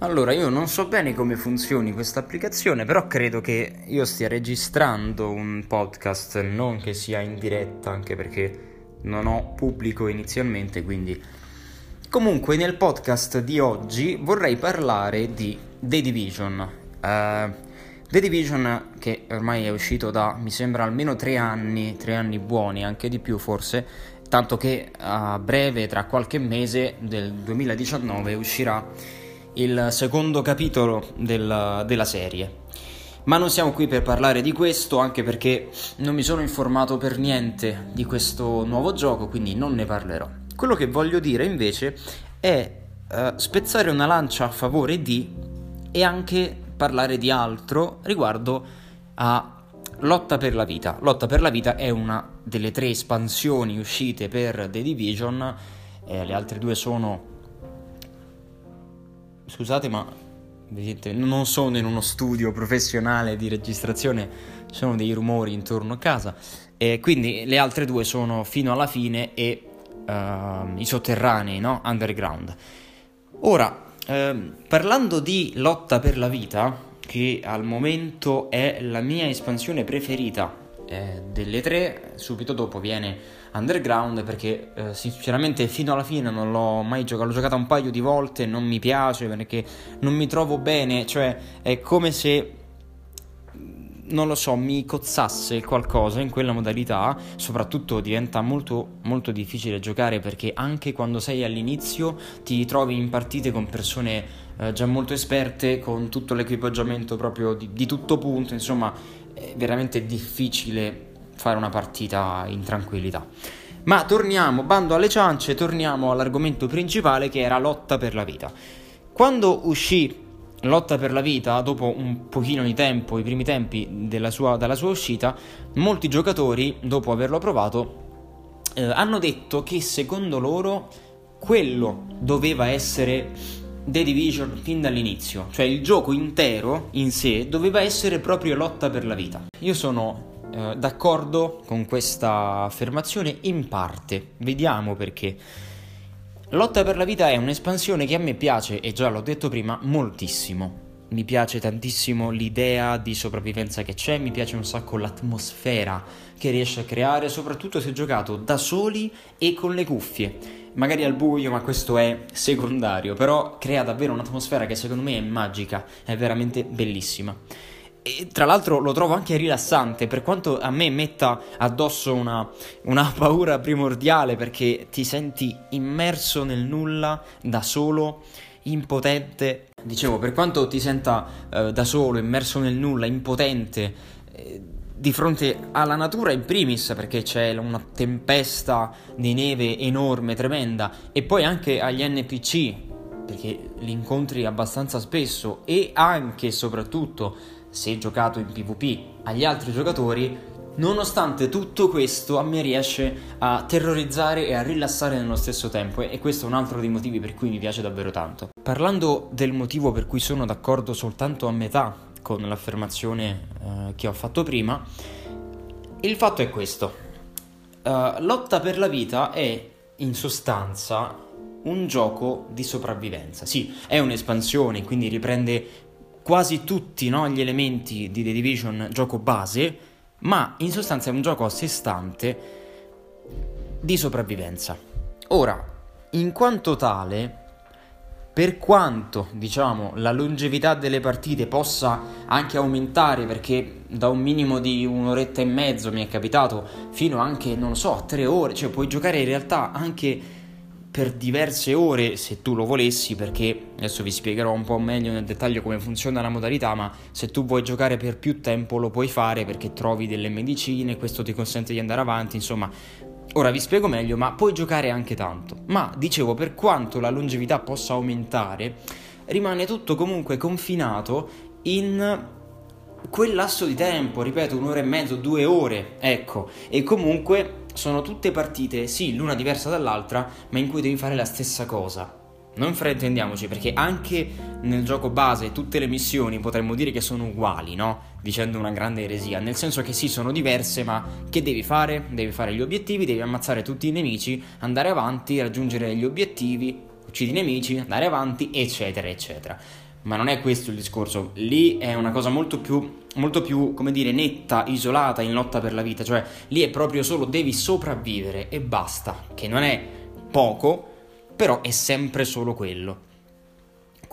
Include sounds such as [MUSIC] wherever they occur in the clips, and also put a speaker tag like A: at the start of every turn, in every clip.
A: Allora, io non so bene come funzioni questa applicazione, però credo che io stia registrando un podcast, non che sia in diretta, anche perché non ho pubblico inizialmente, quindi... Comunque, nel podcast di oggi vorrei parlare di The Division. Uh, The Division, che ormai è uscito da, mi sembra, almeno tre anni, tre anni buoni, anche di più forse, tanto che a breve, tra qualche mese del 2019, uscirà il secondo capitolo del, della serie. Ma non siamo qui per parlare di questo, anche perché non mi sono informato per niente di questo nuovo gioco, quindi non ne parlerò. Quello che voglio dire invece è uh, spezzare una lancia a favore di e anche parlare di altro riguardo a Lotta per la vita. Lotta per la vita è una delle tre espansioni uscite per The Division, eh, le altre due sono scusate ma vedete, non sono in uno studio professionale di registrazione, sono dei rumori intorno a casa e quindi le altre due sono fino alla fine e uh, i sotterranei, no? Underground. Ora, uh, parlando di lotta per la vita, che al momento è la mia espansione preferita eh, delle tre, subito dopo viene Underground perché eh, sinceramente fino alla fine non l'ho mai giocato, l'ho giocata un paio di volte, non mi piace perché non mi trovo bene, cioè è come se non lo so, mi cozzasse qualcosa in quella modalità, soprattutto diventa molto, molto difficile giocare perché anche quando sei all'inizio ti trovi in partite con persone eh, già molto esperte, con tutto l'equipaggiamento proprio di, di tutto punto, insomma è veramente difficile fare una partita in tranquillità. Ma torniamo, bando alle ciance, torniamo all'argomento principale che era lotta per la vita. Quando uscì Lotta per la vita, dopo un pochino di tempo, i primi tempi sua, dalla sua uscita, molti giocatori, dopo averlo provato, eh, hanno detto che secondo loro quello doveva essere The Division fin dall'inizio, cioè il gioco intero in sé doveva essere proprio lotta per la vita. Io sono eh, d'accordo con questa affermazione in parte, vediamo perché. Lotta per la vita è un'espansione che a me piace, e già l'ho detto prima, moltissimo. Mi piace tantissimo l'idea di sopravvivenza che c'è, mi piace un sacco l'atmosfera che riesce a creare, soprattutto se giocato da soli e con le cuffie magari al buio, ma questo è secondario, però crea davvero un'atmosfera che secondo me è magica, è veramente bellissima. E tra l'altro lo trovo anche rilassante, per quanto a me metta addosso una, una [LAUGHS] paura primordiale perché ti senti immerso nel nulla, da solo, impotente. Dicevo, per quanto ti senta eh, da solo, immerso nel nulla, impotente, eh, di fronte alla natura in primis, perché c'è una tempesta di neve enorme, tremenda, e poi anche agli NPC, perché li incontri abbastanza spesso, e anche e soprattutto, se giocato in PvP, agli altri giocatori, Nonostante tutto questo, a me riesce a terrorizzare e a rilassare nello stesso tempo e questo è un altro dei motivi per cui mi piace davvero tanto. Parlando del motivo per cui sono d'accordo soltanto a metà con l'affermazione uh, che ho fatto prima, il fatto è questo. Uh, Lotta per la vita è in sostanza un gioco di sopravvivenza. Sì, è un'espansione, quindi riprende quasi tutti no, gli elementi di The Division gioco base, ma in sostanza è un gioco a sé stante di sopravvivenza. Ora, in quanto tale, per quanto diciamo la longevità delle partite possa anche aumentare perché da un minimo di un'oretta e mezzo mi è capitato fino anche non so a tre ore cioè puoi giocare in realtà anche per diverse ore se tu lo volessi perché adesso vi spiegherò un po' meglio nel dettaglio come funziona la modalità ma se tu vuoi giocare per più tempo lo puoi fare perché trovi delle medicine questo ti consente di andare avanti insomma Ora vi spiego meglio, ma puoi giocare anche tanto. Ma dicevo, per quanto la longevità possa aumentare, rimane tutto comunque confinato in quel lasso di tempo, ripeto, un'ora e mezzo, due ore, ecco. E comunque sono tutte partite, sì, l'una diversa dall'altra, ma in cui devi fare la stessa cosa. Non fraintendiamoci, perché anche nel gioco base tutte le missioni potremmo dire che sono uguali, no? Dicendo una grande eresia, nel senso che sì, sono diverse, ma che devi fare? Devi fare gli obiettivi, devi ammazzare tutti i nemici, andare avanti, raggiungere gli obiettivi, uccidi i nemici, andare avanti, eccetera, eccetera. ma non è questo il discorso. Lì è una cosa molto più, molto più, come dire, netta, isolata in lotta per la vita, cioè lì è proprio solo devi sopravvivere e basta, che non è poco, però è sempre solo quello.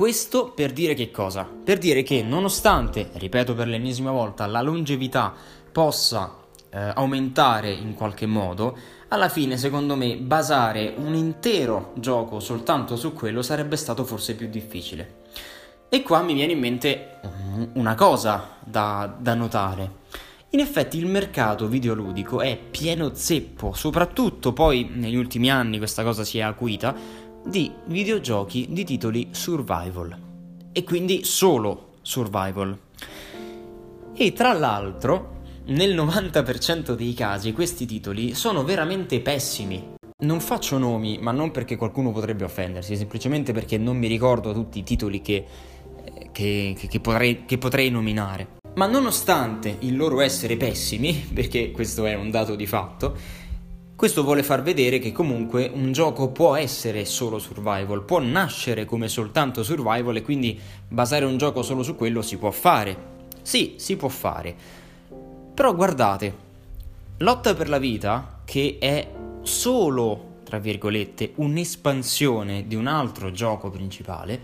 A: Questo per dire che cosa? Per dire che nonostante, ripeto per l'ennesima volta, la longevità possa eh, aumentare in qualche modo, alla fine secondo me basare un intero gioco soltanto su quello sarebbe stato forse più difficile. E qua mi viene in mente una cosa da, da notare. In effetti il mercato videoludico è pieno zeppo, soprattutto poi negli ultimi anni questa cosa si è acuita, di videogiochi di titoli survival. E quindi solo survival. E tra l'altro, nel 90% dei casi questi titoli sono veramente pessimi. Non faccio nomi, ma non perché qualcuno potrebbe offendersi, semplicemente perché non mi ricordo tutti i titoli che che, che, potrei, che potrei nominare. Ma nonostante il loro essere pessimi, [LAUGHS] perché questo è un dato di fatto, questo vuole far vedere che comunque un gioco può essere solo survival, può nascere come soltanto survival e quindi basare un gioco solo su quello si può fare. Sì, si può fare. Però guardate, Lotta per la vita, che è solo, tra virgolette, un'espansione di un altro gioco principale,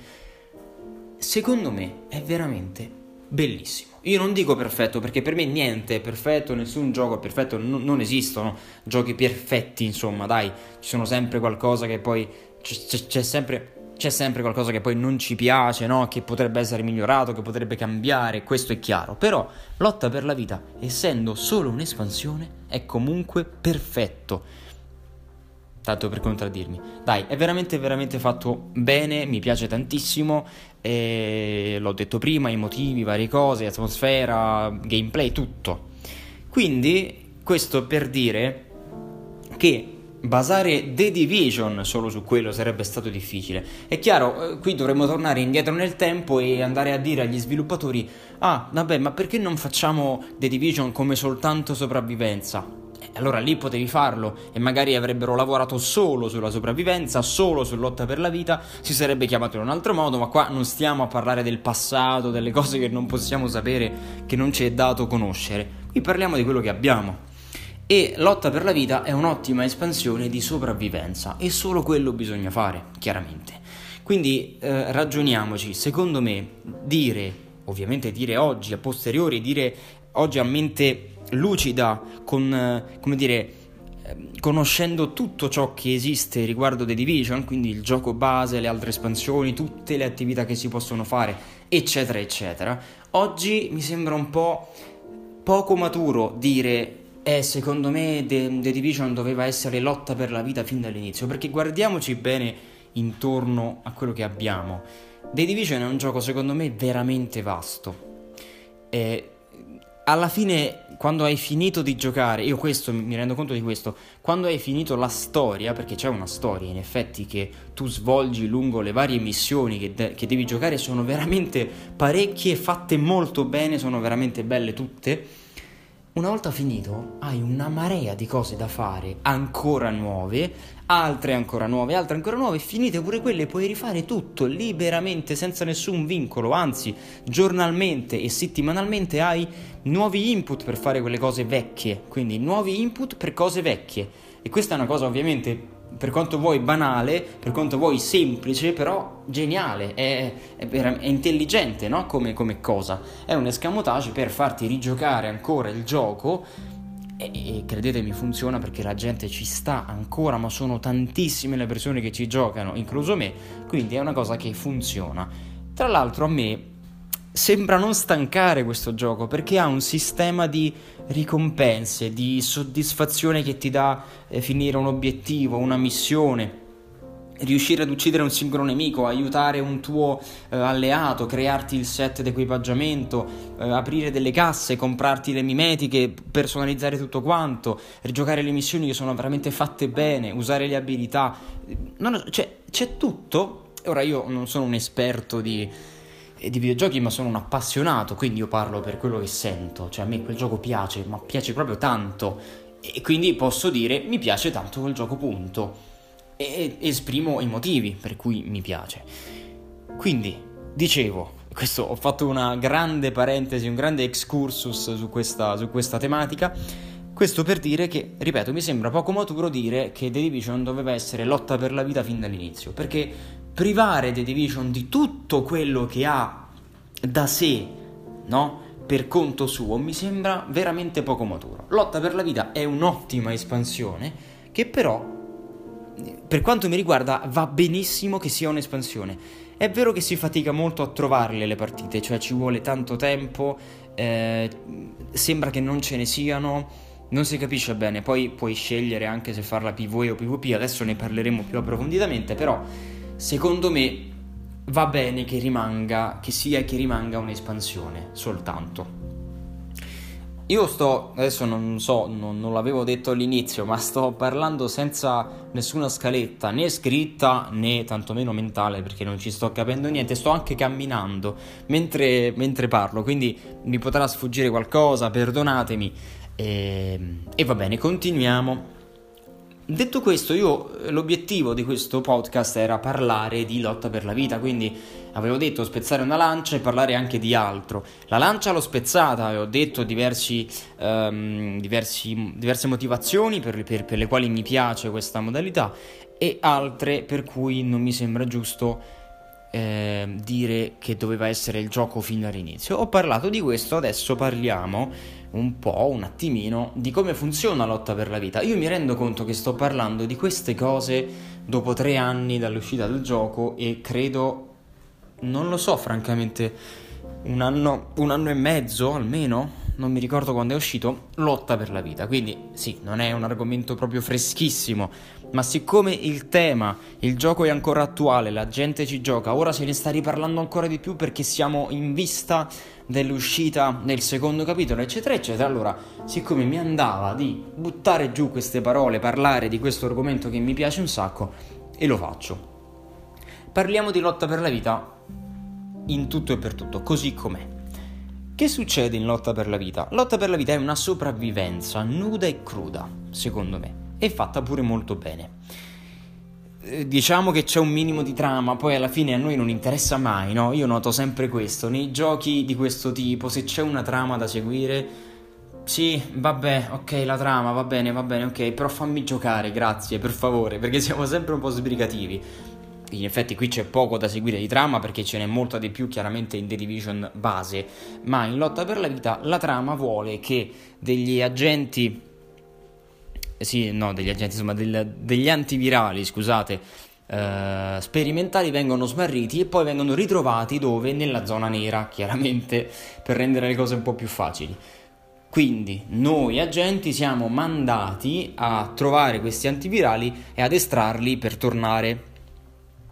A: secondo me è veramente bellissimo. Io non dico perfetto perché per me niente è perfetto, nessun gioco è perfetto, non, non esistono giochi perfetti, insomma, dai, ci sono sempre qualcosa che poi c'è, c'è, sempre c'è sempre qualcosa che poi non ci piace, no? Che potrebbe essere migliorato, che potrebbe cambiare, questo è chiaro. Però Lotta per la vita, essendo solo un'espansione, è comunque perfetto tanto per contraddirmi. Dai, è veramente, veramente fatto bene, mi piace tantissimo. E l'ho detto prima, i motivi, varie cose, atmosfera, gameplay, tutto. Quindi, questo per dire che basare The Division solo su quello sarebbe stato difficile. È chiaro, eh, qui dovremmo tornare indietro nel tempo e andare a dire agli sviluppatori: Ah, vabbè, ma perché non facciamo The Division come soltanto sopravvivenza? Allora lì potevi farlo e magari avrebbero lavorato solo sulla sopravvivenza, solo su lotta per la vita, si sarebbe chiamato in un altro modo, ma qua non stiamo a parlare del passato, delle cose che non possiamo sapere, che non ci è dato conoscere. Qui parliamo di quello che abbiamo. E lotta per la vita è un'ottima espansione di sopravvivenza e solo quello bisogna fare, chiaramente. Quindi eh, ragioniamoci, secondo me dire, ovviamente dire oggi a posteriori, dire oggi a mente lucida, con, eh, come dire, ehm, conoscendo tutto ciò che esiste riguardo The Division, quindi il gioco base, le altre espansioni, tutte le attività che si possono fare, eccetera, eccetera, oggi mi sembra un po' poco maturo dire eh, secondo me The, The Division doveva essere lotta per la vita fin dall'inizio, perché guardiamoci bene intorno a quello che abbiamo. The Division è un gioco secondo me veramente vasto. Eh, alla fine, quando hai finito di giocare, io questo mi rendo conto di questo, quando hai finito la storia, perché c'è una storia in effetti che tu svolgi lungo le varie missioni che, de- che devi giocare, sono veramente parecchie, fatte molto bene, sono veramente belle tutte una volta finito hai una marea di cose da fare ancora nuove, altre ancora nuove, altre ancora nuove, finite pure quelle puoi rifare tutto liberamente senza nessun vincolo, anzi giornalmente e settimanalmente hai nuovi input per fare quelle cose vecchie, quindi nuovi input per cose vecchie. E questa è una cosa ovviamente per quanto vuoi banale, per quanto vuoi semplice, però geniale, è, è, è intelligente no? come, come, cosa. È un escamotage per farti rigiocare ancora il gioco e, e, credetemi funziona perché la gente ci sta ancora, ma sono tantissime le persone che ci giocano, incluso me, quindi è una cosa che funziona. Tra l'altro a me sembra non stancare questo gioco perché ha un sistema di ricompense, di soddisfazione che ti dà eh, finire un obiettivo, una missione, riuscire ad uccidere un singolo nemico, aiutare un tuo eh, alleato, crearti il set d'equipaggiamento, eh, aprire delle casse, comprarti le mimetiche, personalizzare tutto quanto, rigiocare le missioni che sono veramente fatte bene, usare le abilità. Non, cioè, c'è tutto. Ora io non sono un esperto di di videogiochi, ma sono un appassionato, quindi io parlo per quello che sento, cioè a me quel gioco piace, ma piace proprio tanto e quindi posso dire mi piace tanto quel gioco punto e esprimo i motivi per cui mi piace. Quindi, dicevo, questo ho fatto una grande parentesi, un grande excursus su questa, su questa tematica. Questo per dire che, ripeto, mi sembra poco maturo dire che The Division doveva essere lotta per la vita fin dall'inizio, perché privare The Division di tutto quello che ha da sé, no? Per conto suo, mi sembra veramente poco maturo. Lotta per la vita è un'ottima espansione, che però, per quanto mi riguarda, va benissimo che sia un'espansione. È vero che si fatica molto a trovarle le partite, cioè ci vuole tanto tempo, eh, sembra che non ce ne siano non si capisce bene, poi puoi scegliere anche se farla PvE o PvP, adesso ne parleremo più approfonditamente, però secondo me va bene che rimanga, che sia che rimanga un'espansione soltanto. Io sto, adesso non so, non, non, l'avevo detto all'inizio, ma sto parlando senza nessuna scaletta, né scritta né tantomeno mentale, perché non ci sto capendo niente, sto anche camminando mentre, mentre parlo, quindi mi potrà sfuggire qualcosa, perdonatemi. E, ehm, e va bene, continuiamo. Detto questo, io l'obiettivo di questo podcast era parlare di lotta per la vita, quindi avevo detto spezzare una lancia e parlare anche di altro. La lancia l'ho spezzata, avevo detto diversi, um, diversi, diverse motivazioni per, per, per le quali mi piace questa modalità e altre per cui non mi sembra giusto eh, dire che doveva essere il gioco fin dall'inizio. Ho parlato di questo, adesso parliamo un po', un attimino, di come funziona la lotta per la vita. Io mi rendo conto che sto parlando di queste cose dopo tre anni dall'uscita del gioco e credo, non lo so francamente, un anno, un anno e mezzo almeno, non mi ricordo quando è uscito, lotta per la vita. Quindi sì, non è un argomento proprio freschissimo, ma siccome il tema, il gioco è ancora attuale, la gente ci gioca, ora se ne sta riparlando ancora di più perché siamo in vista dell'uscita del secondo capitolo, eccetera, eccetera. Allora, siccome mi andava di buttare giù queste parole, parlare di questo argomento che mi piace un sacco, e lo faccio. Parliamo di lotta per la vita in tutto e per tutto, così com'è. Che succede in lotta per la vita? Lotta per la vita è una sopravvivenza nuda e cruda, secondo me, e fatta pure molto bene. Eh, diciamo che c'è un minimo di trama, poi alla fine a noi non interessa mai, no? Io noto sempre questo, nei giochi di questo tipo, se c'è una trama da seguire, sì, vabbè, ok, la trama, va bene, va bene, ok, però fammi giocare, grazie, per favore, perché siamo sempre un po' sbrigativi in effetti qui c'è poco da seguire di trama perché ce n'è molta di più chiaramente in The Division base, ma in lotta per la vita la trama vuole che degli agenti, sì, no, degli agenti, insomma, del, degli antivirali, scusate, eh, sperimentali vengono smarriti e poi vengono ritrovati dove? Nella zona nera, chiaramente, per rendere le cose un po' più facili. Quindi noi agenti siamo mandati a trovare questi antivirali e ad estrarli per tornare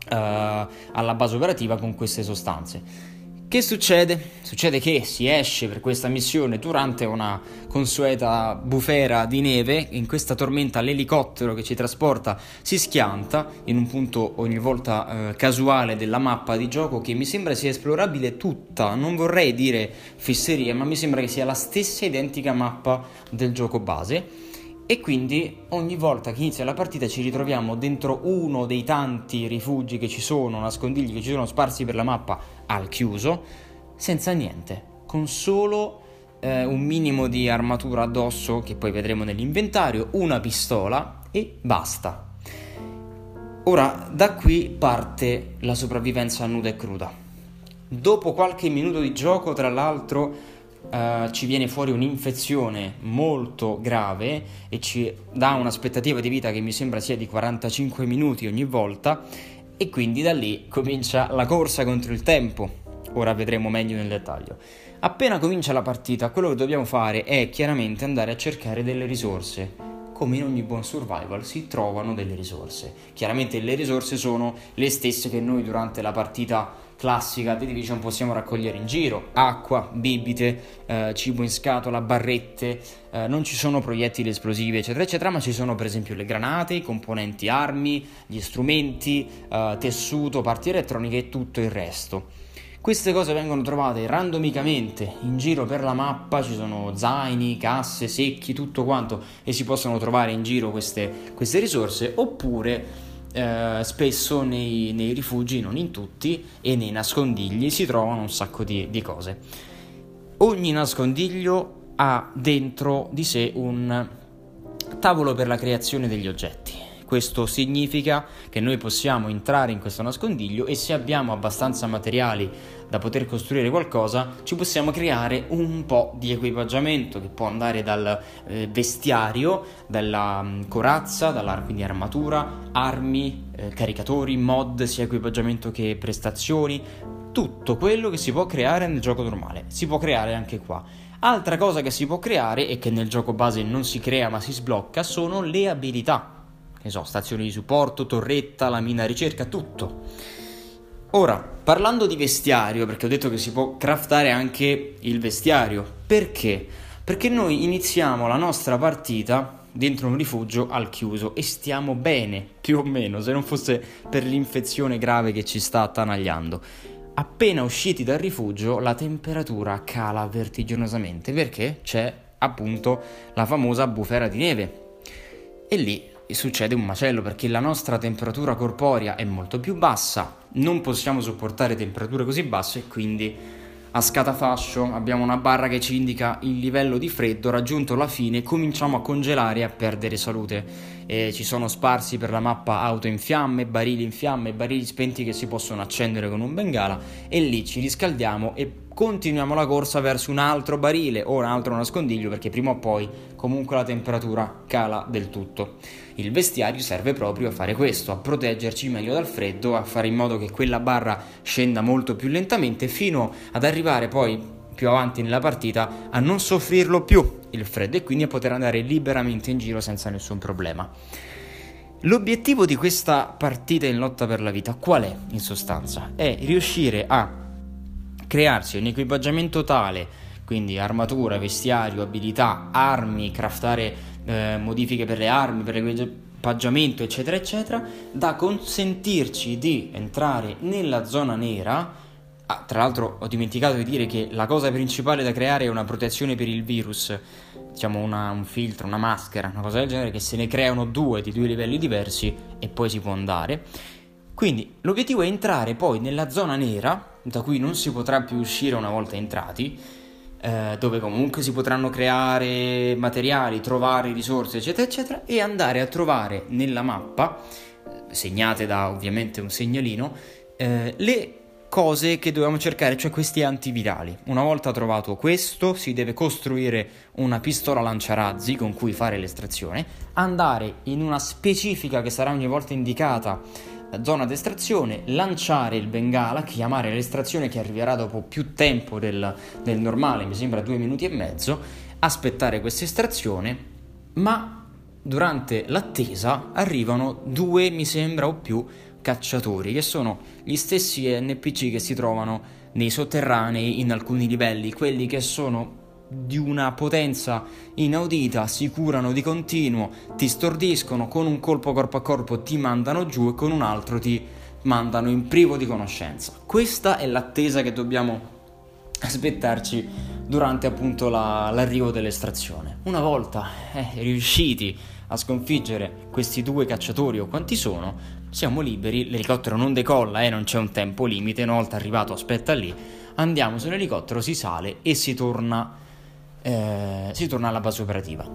A: alla base operativa con queste sostanze. Che succede? Succede che si esce per questa missione durante una consueta bufera di neve, in questa tormenta l'elicottero che ci trasporta si schianta in un punto ogni volta eh, casuale della mappa di gioco che mi sembra sia esplorabile tutta, non vorrei dire fesseria, ma mi sembra che sia la stessa identica mappa del gioco base e quindi ogni volta che inizia la partita ci ritroviamo dentro uno dei tanti rifugi che ci sono, nascondigli che ci sono sparsi per la mappa al chiuso, senza niente, con solo eh, un minimo di armatura addosso che poi vedremo nell'inventario, una pistola e basta. Ora, da qui parte la sopravvivenza nuda e cruda. Dopo qualche minuto di gioco, tra l'altro, Uh, ci viene fuori un'infezione molto grave e ci dà un'aspettativa di vita che mi sembra sia di 45 minuti ogni volta e quindi da lì comincia la corsa contro il tempo. Ora vedremo meglio nel dettaglio. Appena comincia la partita, quello che dobbiamo fare è chiaramente andare a cercare delle risorse. Come in ogni buon survival si trovano delle risorse. Chiaramente le risorse sono le stesse che noi durante la partita classica The Division possiamo raccogliere in giro acqua, bibite, eh, cibo in scatola, barrette, eh, non ci sono proiettili esplosivi eccetera eccetera ma ci sono per esempio le granate, i componenti armi, gli strumenti, eh, tessuto, parti elettroniche e tutto il resto. Queste cose vengono trovate randomicamente in giro per la mappa, ci sono zaini, casse, secchi, tutto quanto e si possono trovare in giro queste, queste risorse oppure eh, spesso nei, nei, rifugi, non in tutti, e nei nascondigli si trovano un sacco di, di cose. Ogni nascondiglio ha dentro di sé un tavolo per la creazione degli oggetti. Questo significa che noi possiamo entrare in questo nascondiglio e se abbiamo abbastanza materiali da poter costruire qualcosa, ci possiamo creare un po' di equipaggiamento che può andare dal eh, vestiario, dalla um, corazza, dalla quindi armatura, armi, eh, caricatori, mod, sia equipaggiamento che prestazioni, tutto quello che si può creare nel gioco normale. Si può creare anche qua. Altra cosa che si può creare e che nel gioco base non si crea ma si sblocca sono le abilità che so, stazioni di supporto, torretta, la mina ricerca, tutto. Ora, parlando di vestiario, perché ho detto che si può craftare anche il vestiario, perché? Perché noi iniziamo la nostra partita dentro un rifugio al chiuso e stiamo bene, più o meno, se non fosse per l'infezione grave che ci sta attanagliando. Appena usciti dal rifugio, la temperatura cala vertiginosamente perché c'è appunto la famosa bufera di neve. E lì succede un macello perché la nostra temperatura corporea è molto più bassa, non possiamo sopportare temperature così basse e quindi a scatafascio abbiamo una barra che ci indica il livello di freddo raggiunto la fine cominciamo a congelare e a perdere salute e ci sono sparsi per la mappa auto in fiamme, barili in fiamme, barili spenti che si possono accendere con un bengala e lì ci riscaldiamo e continuiamo la corsa verso un altro barile o un altro nascondiglio perché prima o poi comunque la temperatura cala del tutto. Il vestiario serve proprio a fare questo, a proteggerci meglio dal freddo, a fare in modo che quella barra scenda molto più lentamente fino ad arrivare poi più avanti nella partita a non soffrirlo più il freddo e quindi a poter andare liberamente in giro senza nessun problema. L'obiettivo di questa partita in lotta per la vita qual è in sostanza? È riuscire a crearsi un equipaggiamento tale, quindi armatura, vestiario, abilità, armi, craftare eh, modifiche per le armi, per l'equipaggiamento, eccetera, eccetera, da consentirci di entrare nella zona nera. Ah, tra l'altro ho dimenticato di dire che la cosa principale da creare è una protezione per il virus, diciamo una, un filtro, una maschera, una cosa del genere, che se ne creano due di due livelli diversi e poi si può andare. Quindi l'obiettivo è entrare poi nella zona nera, da cui non si potrà più uscire una volta entrati, eh, dove comunque si potranno creare materiali, trovare risorse, eccetera, eccetera, e andare a trovare nella mappa, segnate da ovviamente un segnalino, eh, le cose che dobbiamo cercare, cioè questi antivirali. Una volta trovato questo, si deve costruire una pistola lanciarazzi con cui fare l'estrazione, andare in una specifica che sarà ogni volta indicata zona d'estrazione, lanciare il bengala, chiamare l'estrazione che arriverà dopo più tempo del, del normale, mi sembra due minuti e mezzo, aspettare questa estrazione, ma durante l'attesa arrivano due, mi sembra, o più cacciatori, che sono gli stessi NPC che si trovano nei sotterranei in alcuni livelli, quelli che sono di una potenza inaudita, si curano di continuo, ti stordiscono, con un colpo corpo a corpo ti mandano giù e con un altro ti mandano in privo di conoscenza. Questa è l'attesa che dobbiamo aspettarci durante appunto la, l'arrivo dell'estrazione. Una volta eh, riusciti a sconfiggere questi due cacciatori o quanti sono, siamo liberi, l'elicottero non decolla, eh, non c'è un tempo limite, una volta arrivato aspetta lì, andiamo sull'elicottero, si sale e si torna eh, si torna alla base operativa.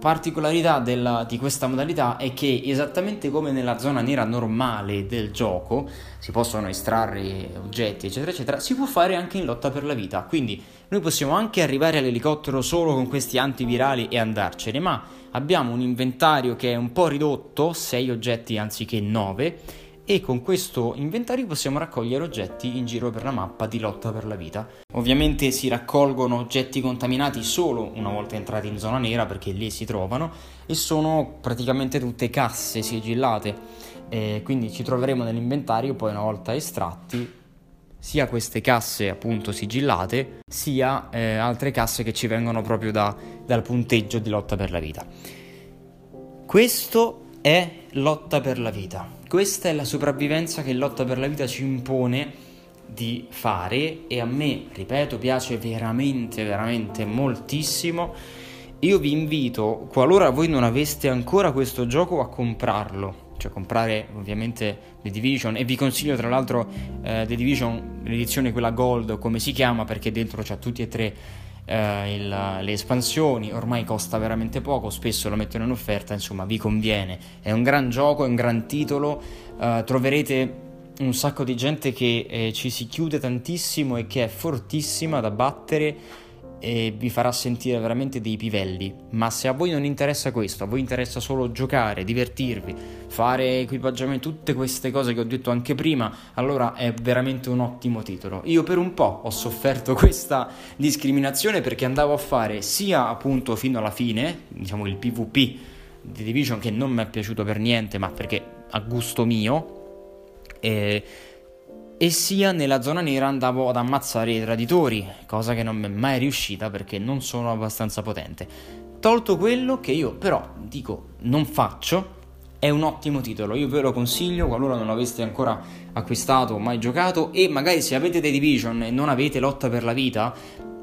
A: Particolarità della, di questa modalità è che esattamente come nella zona nera normale del gioco si possono estrarre oggetti eccetera eccetera, si può fare anche in lotta per la vita, quindi noi possiamo anche arrivare all'elicottero solo con questi antivirali e andarcene, ma abbiamo un inventario che è un po' ridotto, 6 oggetti anziché 9 e con questo inventario possiamo raccogliere oggetti in giro per la mappa di lotta per la vita. Ovviamente si raccolgono oggetti contaminati solo una volta entrati in zona nera perché lì si trovano e sono praticamente tutte casse sigillate. Eh, quindi ci troveremo nell'inventario poi una volta estratti sia queste casse appunto sigillate sia eh, altre casse che ci vengono proprio da, dal punteggio di lotta per la vita. Questo è lotta per la vita. Questa è la sopravvivenza che lotta per la vita ci impone di fare e a me, ripeto, piace veramente, veramente moltissimo. Io vi invito, qualora voi non aveste ancora questo gioco, a comprarlo cioè comprare ovviamente The Division e vi consiglio tra l'altro eh, The Division, l'edizione quella Gold come si chiama perché dentro c'ha tutti e tre eh, il, le espansioni, ormai costa veramente poco, spesso lo mettono in offerta, insomma vi conviene, è un gran gioco, è un gran titolo, eh, troverete un sacco di gente che eh, ci si chiude tantissimo e che è fortissima da battere e vi farà sentire veramente dei pivelli. Ma se a voi non interessa questo, a voi interessa solo giocare, divertirvi, fare equipaggiamento, tutte queste cose che ho detto anche prima, allora è veramente un ottimo titolo. Io per un po' ho sofferto [LAUGHS] questa discriminazione perché andavo a fare sia appunto fino alla fine, diciamo il PvP di Division che non mi è piaciuto per niente, ma perché a gusto mio. E e sia nella zona nera andavo ad ammazzare i traditori, cosa che non mi è mai riuscita perché non sono abbastanza potente. Tolto quello che io però dico non faccio, è un ottimo titolo, io ve lo consiglio qualora non l'aveste ancora acquistato o mai giocato e magari se avete The Division e non avete lotta per la vita,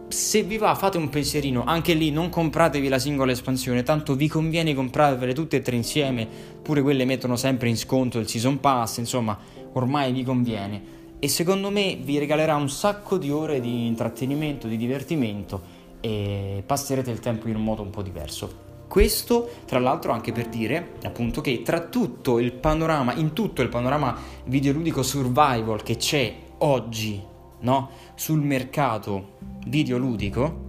A: se vi va fate un pensierino, anche lì non compratevi la singola espansione, tanto vi conviene comprarvele tutte e tre insieme, pure quelle mettono sempre in sconto il Season Pass, insomma ormai vi conviene e secondo me vi regalerà un sacco di ore di intrattenimento, di divertimento e passerete il tempo in un modo un po' diverso. Questo, tra l'altro, anche per dire appunto che tra tutto il panorama, in tutto il panorama videoludico survival che c'è oggi, no? Sul mercato videoludico,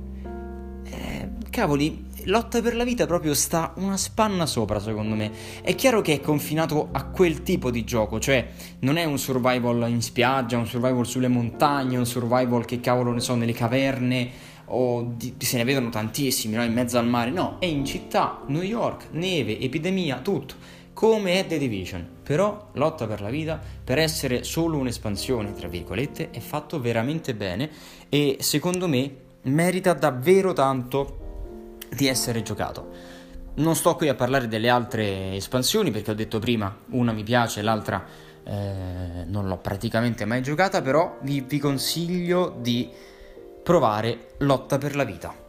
A: eh, cavoli, lotta per la vita proprio sta una spanna sopra, secondo me. È chiaro che è confinato a quel tipo di gioco, cioè non è un survival in spiaggia, un survival sulle montagne, un survival che cavolo ne so, nelle caverne o di, se ne vedono tantissimi, no? in mezzo al mare. No, è in città, New York, neve, epidemia, tutto. Come è The Division, però lotta per la vita, per essere solo un'espansione, tra virgolette, è fatto veramente bene e secondo me merita davvero tanto di essere giocato. Non sto qui a parlare delle altre espansioni perché ho detto prima una mi piace, l'altra eh, non l'ho praticamente mai giocata, però vi, vi consiglio di provare Lotta per la vita.